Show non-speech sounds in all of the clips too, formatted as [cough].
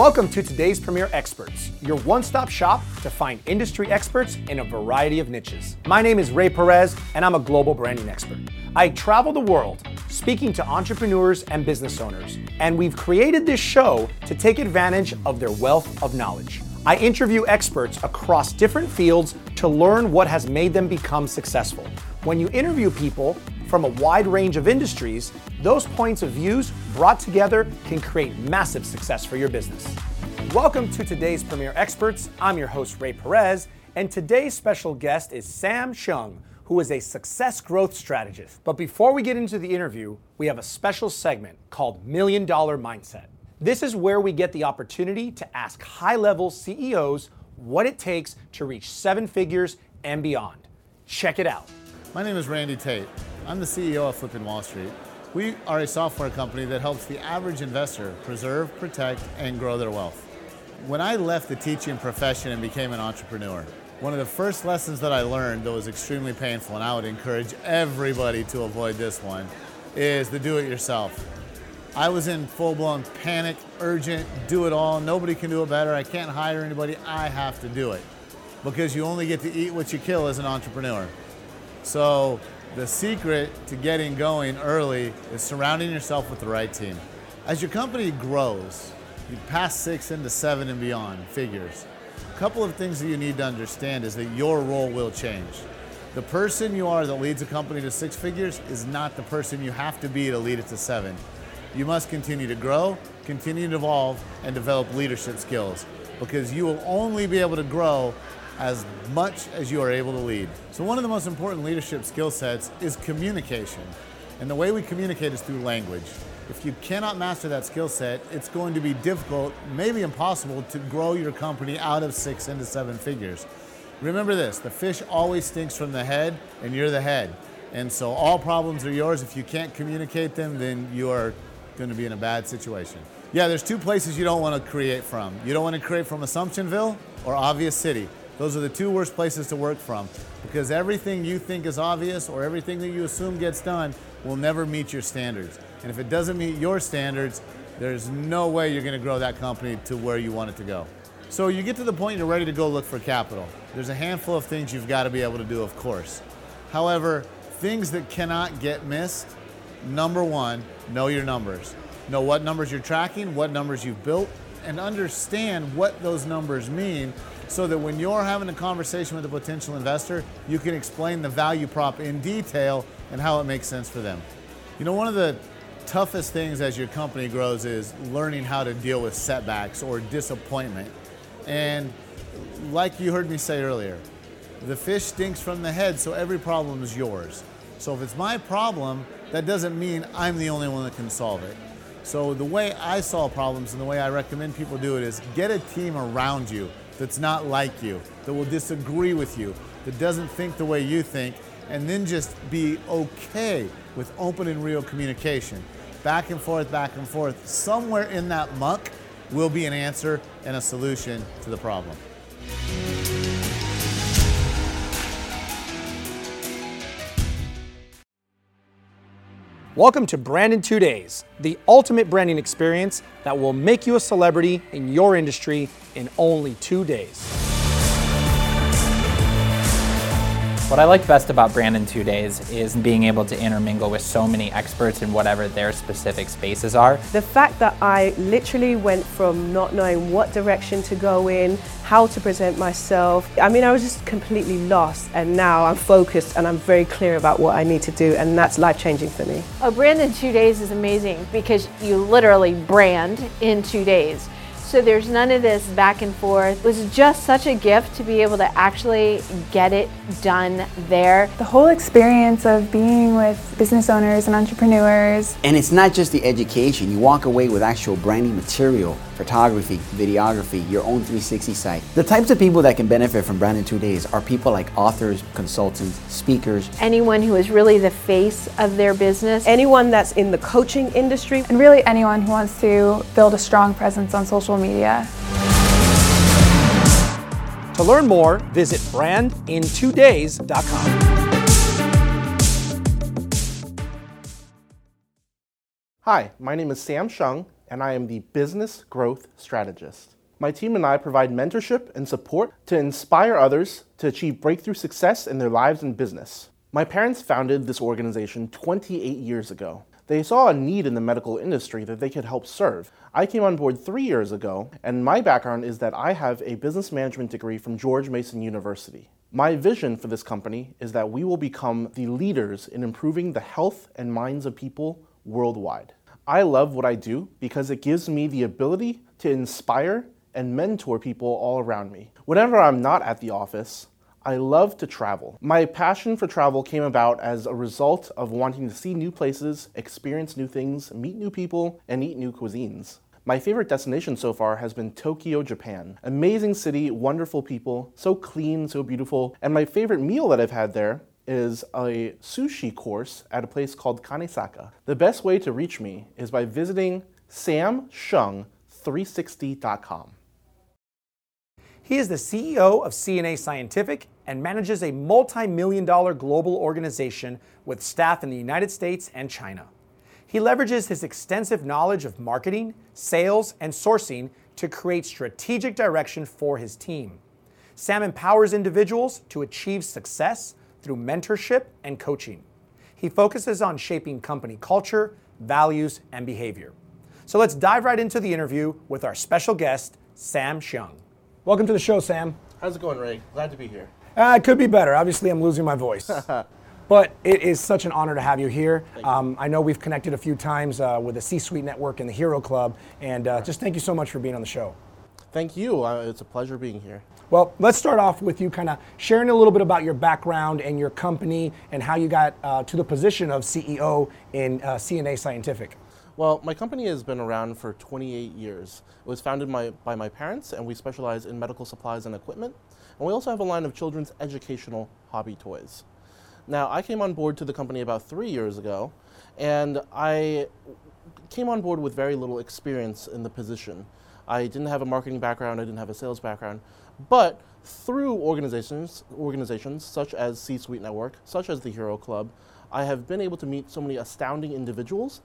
Welcome to today's Premier Experts, your one stop shop to find industry experts in a variety of niches. My name is Ray Perez, and I'm a global branding expert. I travel the world speaking to entrepreneurs and business owners, and we've created this show to take advantage of their wealth of knowledge. I interview experts across different fields to learn what has made them become successful. When you interview people from a wide range of industries, those points of views brought together can create massive success for your business. Welcome to today's Premier Experts. I'm your host, Ray Perez, and today's special guest is Sam Shung, who is a success growth strategist. But before we get into the interview, we have a special segment called Million Dollar Mindset. This is where we get the opportunity to ask high level CEOs what it takes to reach seven figures and beyond. Check it out. My name is Randy Tate. I'm the CEO of Flippin' Wall Street. We are a software company that helps the average investor preserve, protect, and grow their wealth. When I left the teaching profession and became an entrepreneur, one of the first lessons that I learned that was extremely painful, and I would encourage everybody to avoid this one, is the do it yourself. I was in full blown panic, urgent, do it all. Nobody can do it better. I can't hire anybody. I have to do it. Because you only get to eat what you kill as an entrepreneur. So the secret to getting going early is surrounding yourself with the right team. As your company grows, you pass six into seven and beyond figures. A couple of things that you need to understand is that your role will change. The person you are that leads a company to six figures is not the person you have to be to lead it to seven. You must continue to grow, continue to evolve, and develop leadership skills because you will only be able to grow as much as you are able to lead. So, one of the most important leadership skill sets is communication. And the way we communicate is through language. If you cannot master that skill set, it's going to be difficult, maybe impossible, to grow your company out of six into seven figures. Remember this the fish always stinks from the head, and you're the head. And so, all problems are yours. If you can't communicate them, then you are going to be in a bad situation. Yeah, there's two places you don't want to create from. You don't want to create from Assumptionville or Obvious City. Those are the two worst places to work from because everything you think is obvious or everything that you assume gets done will never meet your standards. And if it doesn't meet your standards, there's no way you're going to grow that company to where you want it to go. So you get to the point you're ready to go look for capital. There's a handful of things you've got to be able to do, of course. However, things that cannot get missed number one, know your numbers. Know what numbers you're tracking, what numbers you've built, and understand what those numbers mean so that when you're having a conversation with a potential investor, you can explain the value prop in detail and how it makes sense for them. You know, one of the toughest things as your company grows is learning how to deal with setbacks or disappointment. And like you heard me say earlier, the fish stinks from the head, so every problem is yours. So if it's my problem, that doesn't mean I'm the only one that can solve it. So the way I solve problems and the way I recommend people do it is get a team around you that's not like you, that will disagree with you, that doesn't think the way you think, and then just be okay with open and real communication. Back and forth, back and forth. Somewhere in that muck will be an answer and a solution to the problem. Welcome to Brand in Two Days, the ultimate branding experience that will make you a celebrity in your industry in only two days. What I like best about Brand in Two Days is being able to intermingle with so many experts in whatever their specific spaces are. The fact that I literally went from not knowing what direction to go in, how to present myself, I mean, I was just completely lost, and now I'm focused and I'm very clear about what I need to do, and that's life changing for me. Oh, A brand in two days is amazing because you literally brand in two days. So there's none of this back and forth. It was just such a gift to be able to actually get it done there. The whole experience of being with business owners and entrepreneurs. And it's not just the education, you walk away with actual branding material, photography, videography, your own 360 site. The types of people that can benefit from Brand in Two Days are people like authors, consultants, speakers. Anyone who is really the face of their business. Anyone that's in the coaching industry. And really anyone who wants to build a strong presence on social media. To learn more, visit brandin2days.com. Hi, my name is Sam Shung, and I am the Business Growth Strategist. My team and I provide mentorship and support to inspire others to achieve breakthrough success in their lives and business. My parents founded this organization 28 years ago. They saw a need in the medical industry that they could help serve. I came on board three years ago, and my background is that I have a business management degree from George Mason University. My vision for this company is that we will become the leaders in improving the health and minds of people worldwide. I love what I do because it gives me the ability to inspire and mentor people all around me. Whenever I'm not at the office, I love to travel. My passion for travel came about as a result of wanting to see new places, experience new things, meet new people, and eat new cuisines. My favorite destination so far has been Tokyo, Japan. Amazing city, wonderful people, so clean, so beautiful. And my favorite meal that I've had there is a sushi course at a place called Kanesaka. The best way to reach me is by visiting samshung360.com. He is the CEO of C&A Scientific and manages a multi million dollar global organization with staff in the United States and China. He leverages his extensive knowledge of marketing, sales, and sourcing to create strategic direction for his team. Sam empowers individuals to achieve success through mentorship and coaching. He focuses on shaping company culture, values, and behavior. So let's dive right into the interview with our special guest, Sam Shung. Welcome to the show, Sam. How's it going, Ray? Glad to be here. Uh, it could be better. Obviously, I'm losing my voice. [laughs] but it is such an honor to have you here. Um, I know we've connected a few times uh, with the C Suite Network and the Hero Club, and uh, just thank you so much for being on the show. Thank you. Uh, it's a pleasure being here. Well, let's start off with you kind of sharing a little bit about your background and your company and how you got uh, to the position of CEO in uh, C&A Scientific. Well, my company has been around for 28 years. It was founded my, by my parents, and we specialize in medical supplies and equipment. And we also have a line of children's educational hobby toys. Now, I came on board to the company about three years ago, and I came on board with very little experience in the position. I didn't have a marketing background, I didn't have a sales background, but through organizations, organizations such as C-Suite Network, such as the Hero Club, I have been able to meet so many astounding individuals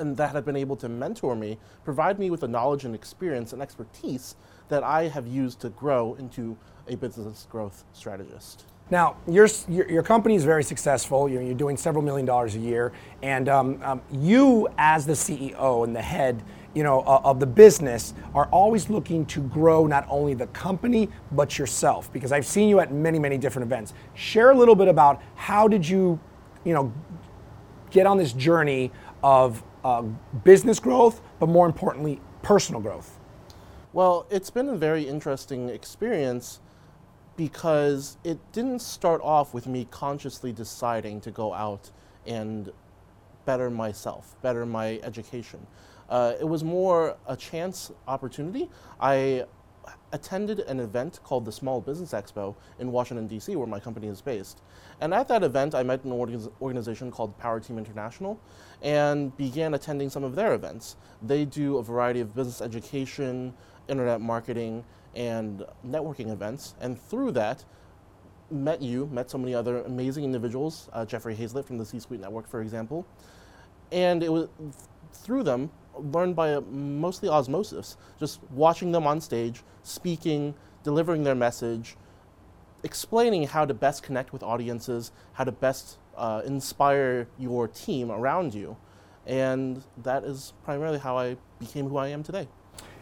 and that have been able to mentor me, provide me with the knowledge and experience and expertise that I have used to grow into a business growth strategist. Now, your, your, your, company is very successful. You're, you're, doing several million dollars a year. And um, um, you, as the CEO and the head you know, uh, of the business, are always looking to grow not only the company, but yourself. Because I've seen you at many, many different events. Share a little bit about how did you, you know, get on this journey of uh, business growth, but more importantly, personal growth? Well, it's been a very interesting experience because it didn't start off with me consciously deciding to go out and better myself, better my education. Uh, it was more a chance opportunity. I attended an event called the Small Business Expo in Washington, D.C., where my company is based. And at that event, I met an organization called Power Team International and began attending some of their events. They do a variety of business education, internet marketing, and networking events. And through that, met you, met so many other amazing individuals, uh, Jeffrey Hayzlett from the C Suite Network, for example. And it was through them, learned by mostly osmosis, just watching them on stage, speaking, delivering their message, explaining how to best connect with audiences, how to best uh, inspire your team around you. And that is primarily how I became who I am today.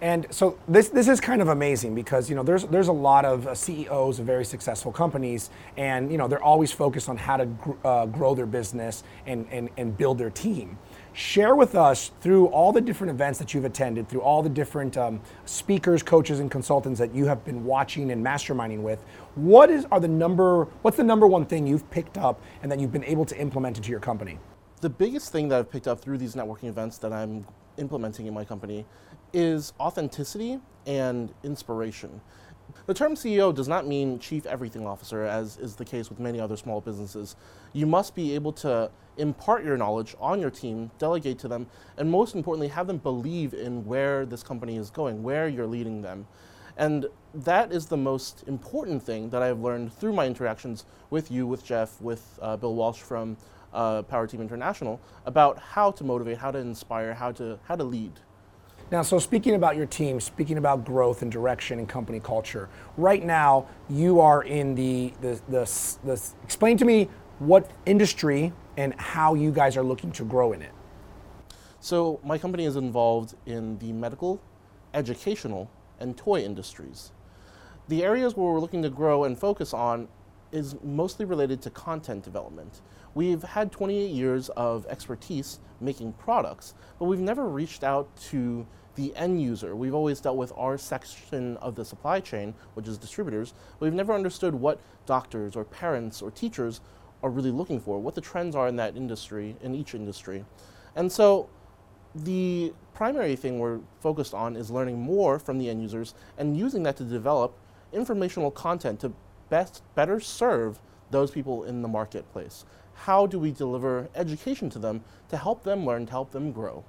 And so this this is kind of amazing because you know there's there's a lot of uh, CEOs of very successful companies, and you know they're always focused on how to gr- uh, grow their business and, and and build their team. Share with us through all the different events that you've attended, through all the different um, speakers, coaches, and consultants that you have been watching and masterminding with. What is are the number? What's the number one thing you've picked up and that you've been able to implement into your company? The biggest thing that I've picked up through these networking events that I'm implementing in my company is authenticity and inspiration. The term CEO does not mean chief everything officer, as is the case with many other small businesses. You must be able to impart your knowledge on your team, delegate to them, and most importantly, have them believe in where this company is going, where you're leading them. And that is the most important thing that I've learned through my interactions with you, with Jeff, with uh, Bill Walsh from uh, Power Team International about how to motivate, how to inspire, how to, how to lead. Now, so speaking about your team, speaking about growth and direction and company culture, right now you are in the, the, the, the, explain to me what industry and how you guys are looking to grow in it. So, my company is involved in the medical, educational, and toy industries. The areas where we're looking to grow and focus on is mostly related to content development. We've had 28 years of expertise making products, but we've never reached out to the end user. We've always dealt with our section of the supply chain, which is distributors, but we've never understood what doctors or parents or teachers are really looking for, what the trends are in that industry, in each industry. And so the primary thing we're focused on is learning more from the end users and using that to develop informational content to best better serve those people in the marketplace. How do we deliver education to them to help them learn, to help them grow?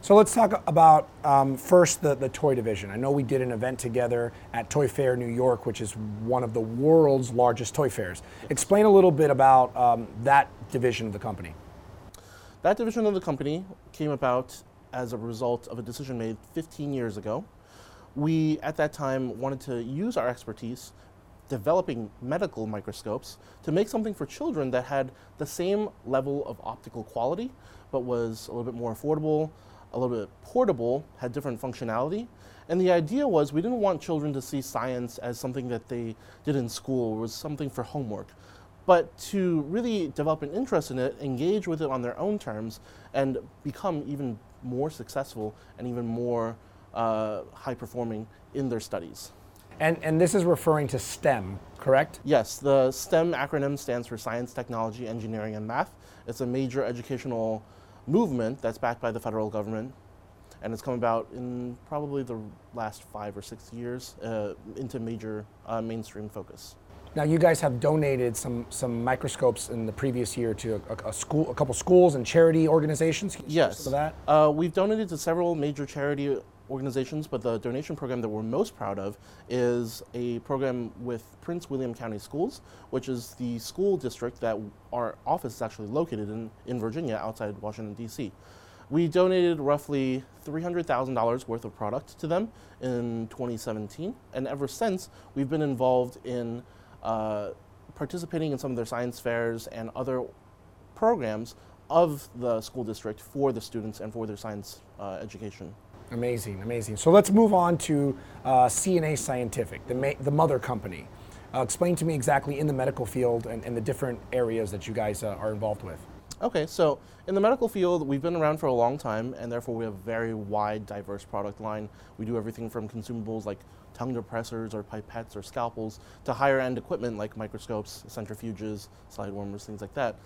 So let's talk about um, first the, the toy division. I know we did an event together at Toy Fair New York, which is one of the world's largest toy fairs. Explain a little bit about um, that division of the company. That division of the company came about as a result of a decision made 15 years ago. We, at that time, wanted to use our expertise developing medical microscopes to make something for children that had the same level of optical quality, but was a little bit more affordable, a little bit portable, had different functionality. And the idea was we didn't want children to see science as something that they did in school, was something for homework, but to really develop an interest in it, engage with it on their own terms, and become even more successful and even more uh, high performing in their studies. And, and this is referring to STEM, correct? Yes, the STEM acronym stands for Science, Technology, Engineering, and Math. It's a major educational movement that's backed by the federal government, and it's come about in probably the last five or six years uh, into major uh, mainstream focus. Now, you guys have donated some some microscopes in the previous year to a, a school, a couple schools and charity organizations. yes, for that. Uh, we've donated to several major charity organizations, but the donation program that we're most proud of is a program with Prince William County Schools, which is the school district that our office is actually located in, in Virginia outside Washington, D.C. We donated roughly $300,000 worth of product to them in 2017, and ever since, we've been involved in uh, participating in some of their science fairs and other programs of the school district for the students and for their science uh, education. Amazing, amazing. So let's move on to uh, C&A Scientific, the, ma- the mother company. Uh, explain to me exactly in the medical field and, and the different areas that you guys uh, are involved with. Okay, so in the medical field, we've been around for a long time, and therefore we have a very wide, diverse product line. We do everything from consumables like tongue depressors or pipettes or scalpels to higher end equipment like microscopes, centrifuges, slide warmers, things like that.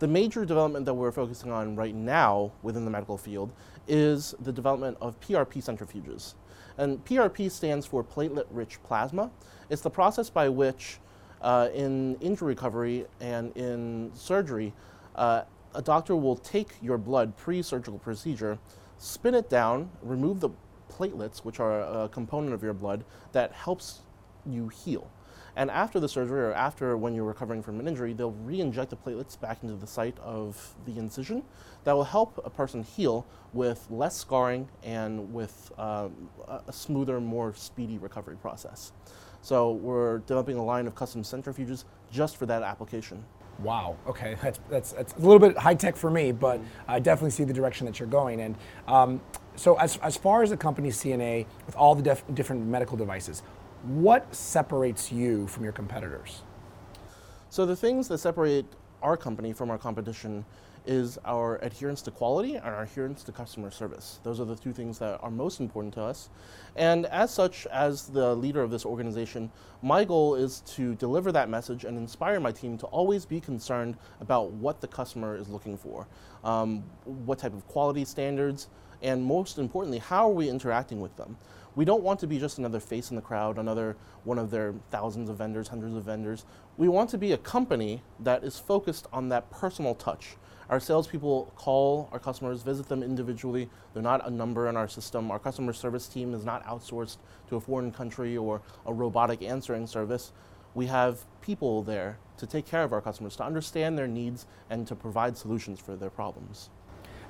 The major development that we're focusing on right now within the medical field is the development of PRP centrifuges. And PRP stands for platelet rich plasma. It's the process by which, uh, in injury recovery and in surgery, uh, a doctor will take your blood pre surgical procedure, spin it down, remove the platelets, which are a component of your blood that helps you heal. And after the surgery or after when you're recovering from an injury, they'll re-inject the platelets back into the site of the incision. That will help a person heal with less scarring and with um, a smoother, more speedy recovery process. So we're developing a line of custom centrifuges just for that application. Wow. Okay, that's that's, that's a little bit high tech for me, but I definitely see the direction that you're going. And um, so, as as far as the company C&A with all the def- different medical devices, what separates you from your competitors? So the things that separate our company from our competition is our adherence to quality and our adherence to customer service. Those are the two things that are most important to us. And as such, as the leader of this organization, my goal is to deliver that message and inspire my team to always be concerned about what the customer is looking for, um, what type of quality standards, and most importantly, how are we interacting with them? We don't want to be just another face in the crowd, another one of their thousands of vendors, hundreds of vendors. We want to be a company that is focused on that personal touch. Our salespeople call our customers, visit them individually. They're not a number in our system. Our customer service team is not outsourced to a foreign country or a robotic answering service. We have people there to take care of our customers, to understand their needs, and to provide solutions for their problems.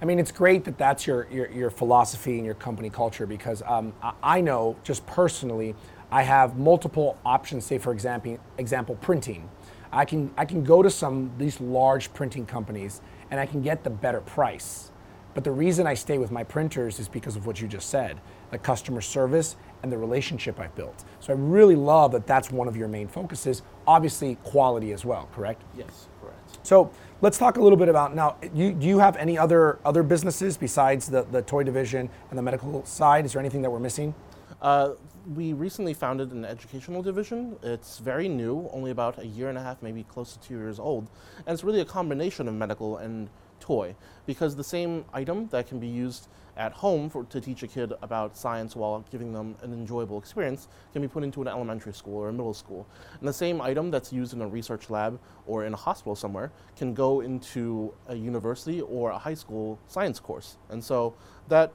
I mean, it's great that that's your, your, your philosophy and your company culture because um, I, know just personally, I have multiple options, say for example, example printing. I can, I can go to some these large printing companies and I can get the better price. But the reason I stay with my printers is because of what you just said, the customer service and the relationship I've built. So I really love that that's one of your main focuses. Obviously, quality as well, correct? Yes, correct. So let's talk a little bit about now. You, do you have any other other businesses besides the, the toy division and the medical side? Is there anything that we're missing? Uh, we recently founded an educational division. It's very new, only about a year and a half, maybe close to two years old. And it's really a combination of medical and toy because the same item that can be used at home for, to teach a kid about science while giving them an enjoyable experience can be put into an elementary school or a middle school. And the same item that's used in a research lab or in a hospital somewhere can go into a university or a high school science course. And so that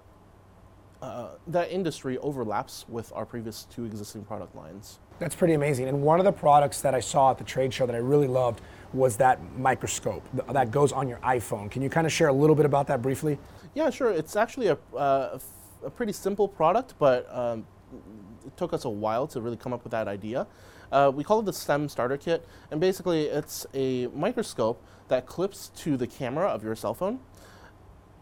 uh, that industry overlaps with our previous two existing product lines. That's pretty amazing. And one of the products that I saw at the trade show that I really loved was that microscope that goes on your iPhone. Can you kind of share a little bit about that briefly? Yeah, sure. It's actually a, uh, a pretty simple product, but um, it took us a while to really come up with that idea. Uh, we call it the STEM Starter Kit, and basically it's a microscope that clips to the camera of your cell phone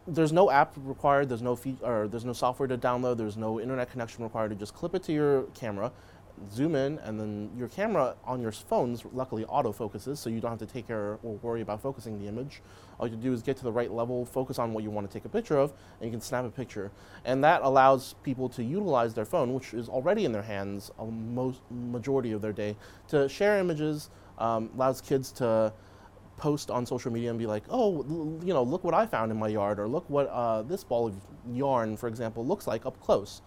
there's no app required. There's no fee- or there's no software to download. There's no internet connection required. You just clip it to your camera, zoom in, and then your camera on your phones luckily auto focuses, so you don't have to take care or worry about focusing the image. All you do is get to the right level, focus on what you want to take a picture of, and you can snap a picture. And that allows people to utilize their phone, which is already in their hands a most majority of their day, to share images. Um, allows kids to post on social media and be like, oh, you know, look what I found in my yard, or look what uh, this ball of yarn, for example, looks like up close.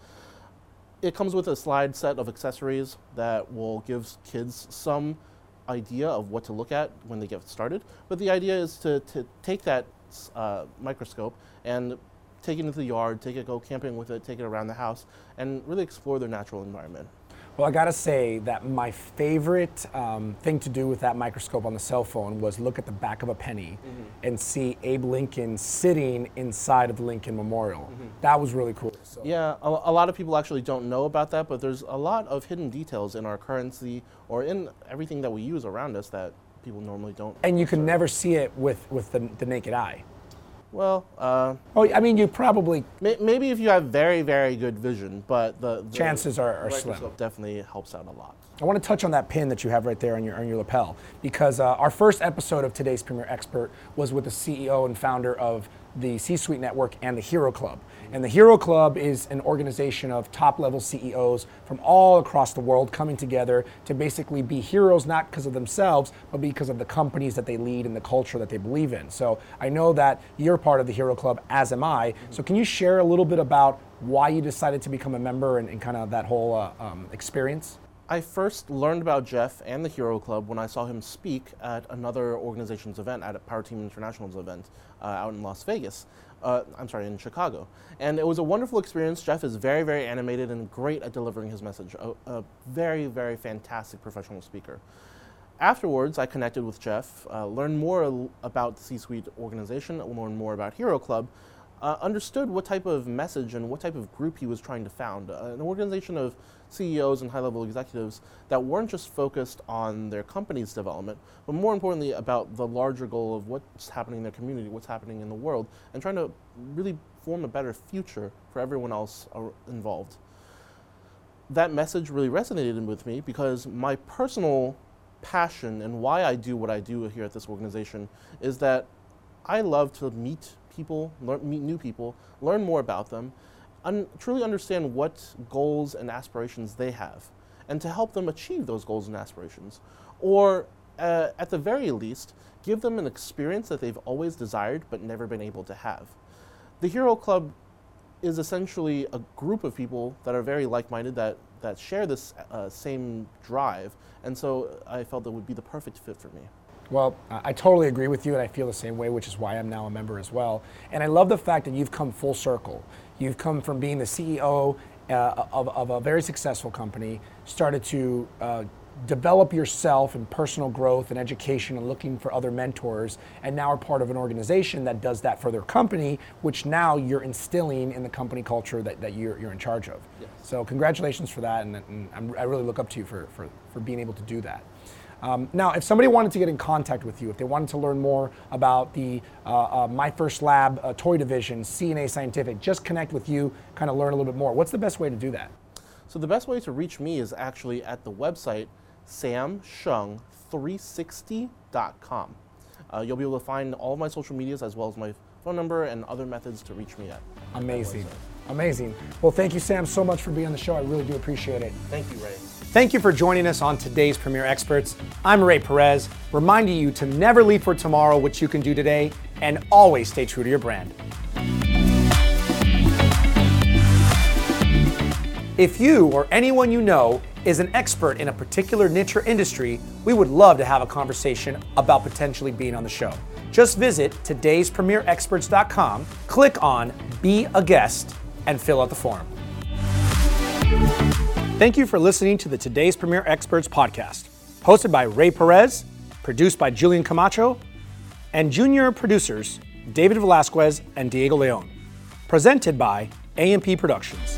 It comes with a slide set of accessories that will give kids some idea of what to look at when they get started. But the idea is to, to take that uh, microscope and take it into the yard, take it, go camping with it, take it around the house, and really explore their natural environment. Well, I gotta say that my favorite um, thing to do with that microscope on the cell phone was look at the back of a penny mm-hmm. and see Abe Lincoln sitting inside of the Lincoln Memorial. Mm-hmm. That was really cool. So. Yeah, a, a, lot of people actually don't know about that, but there's a lot of hidden details in our currency or in everything that we use around us that people normally don't. And you can never see it with, with the, the naked eye. Well, uh, oh, I mean, you probably may, maybe if you have very, very good vision, but the, the chances are, are slim. Definitely helps out a lot. I want to touch on that pin that you have right there on your on your lapel because uh, our first episode of today's Premier Expert was with the CEO and founder of the C-Suite Network and the Hero Club. And the Hero Club is an organization of top level CEOs from all across the world coming together to basically be heroes, not because of themselves, but because of the companies that they lead and the culture that they believe in. So I know that you're part of the Hero Club, as am I. So can you share a little bit about why you decided to become a member and, and kind of that whole uh, um, experience? I first learned about Jeff and the Hero Club when I saw him speak at another organization's event, at a Power Team International's event uh, out in Las Vegas. Uh, I'm sorry, in Chicago. And it was a wonderful experience. Jeff is very, very animated and great at delivering his message. A, a very, very fantastic professional speaker. Afterwards, I connected with Jeff, uh, learned more about the C Suite organization, learned more about Hero Club, uh, understood what type of message and what type of group he was trying to found. Uh, an organization of CEOs and high level executives that weren't just focused on their company's development, but more importantly about the larger goal of what's happening in their community, what's happening in the world, and trying to really form a better future for everyone else involved. That message really resonated with me because my personal passion and why I do what I do here at this organization is that I love to meet people, learn, meet new people, learn more about them, un- truly understand what goals and aspirations they have, and to help them achieve those goals and aspirations. Or, uh, at the very least, give them an experience that they've always desired but never been able to have. The Hero Club is essentially a group of people that are very like minded, that, that share this uh, same drive, and so I felt that would be the perfect fit for me. Well, I totally agree with you, and I feel the same way, which is why I'm now a member as well. And I love the fact that you've come full circle. You've come from being the CEO uh, of, of, a very successful company, started to uh, develop yourself in personal growth and education and looking for other mentors, and now are part of an organization that does that for their company, which now you're instilling in the company culture that, that you're, you're in charge of. Yes. So, congratulations for that, and, and i really look up to you for, for, for being able to do that. Um, now, if somebody wanted to get in contact with you, if they wanted to learn more about the uh, uh, My First Lab uh, toy division, C&A Scientific, just connect with you, kind of learn a little bit more, what's the best way to do that? So the best way to reach me is actually at the website samshung360.com. Uh, you'll be able to find all of my social medias as well as my phone number and other methods to reach me at. Amazing. Amazing. Well, thank you, Sam, so much for being on the show. I really do appreciate it. Thank you, Ray. Thank you for joining us on today's Premier Experts. I'm Ray Perez, reminding you to never leave for tomorrow what you can do today and always stay true to your brand. If you or anyone you know is an expert in a particular niche or industry, we would love to have a conversation about potentially being on the show. Just visit today'spremierexperts.com, click on Be a Guest, and fill out the form. Thank you for listening to the Today's Premier Experts podcast, hosted by Ray Perez, produced by Julian Camacho, and junior producers David Velasquez and Diego Leon. Presented by AMP Productions.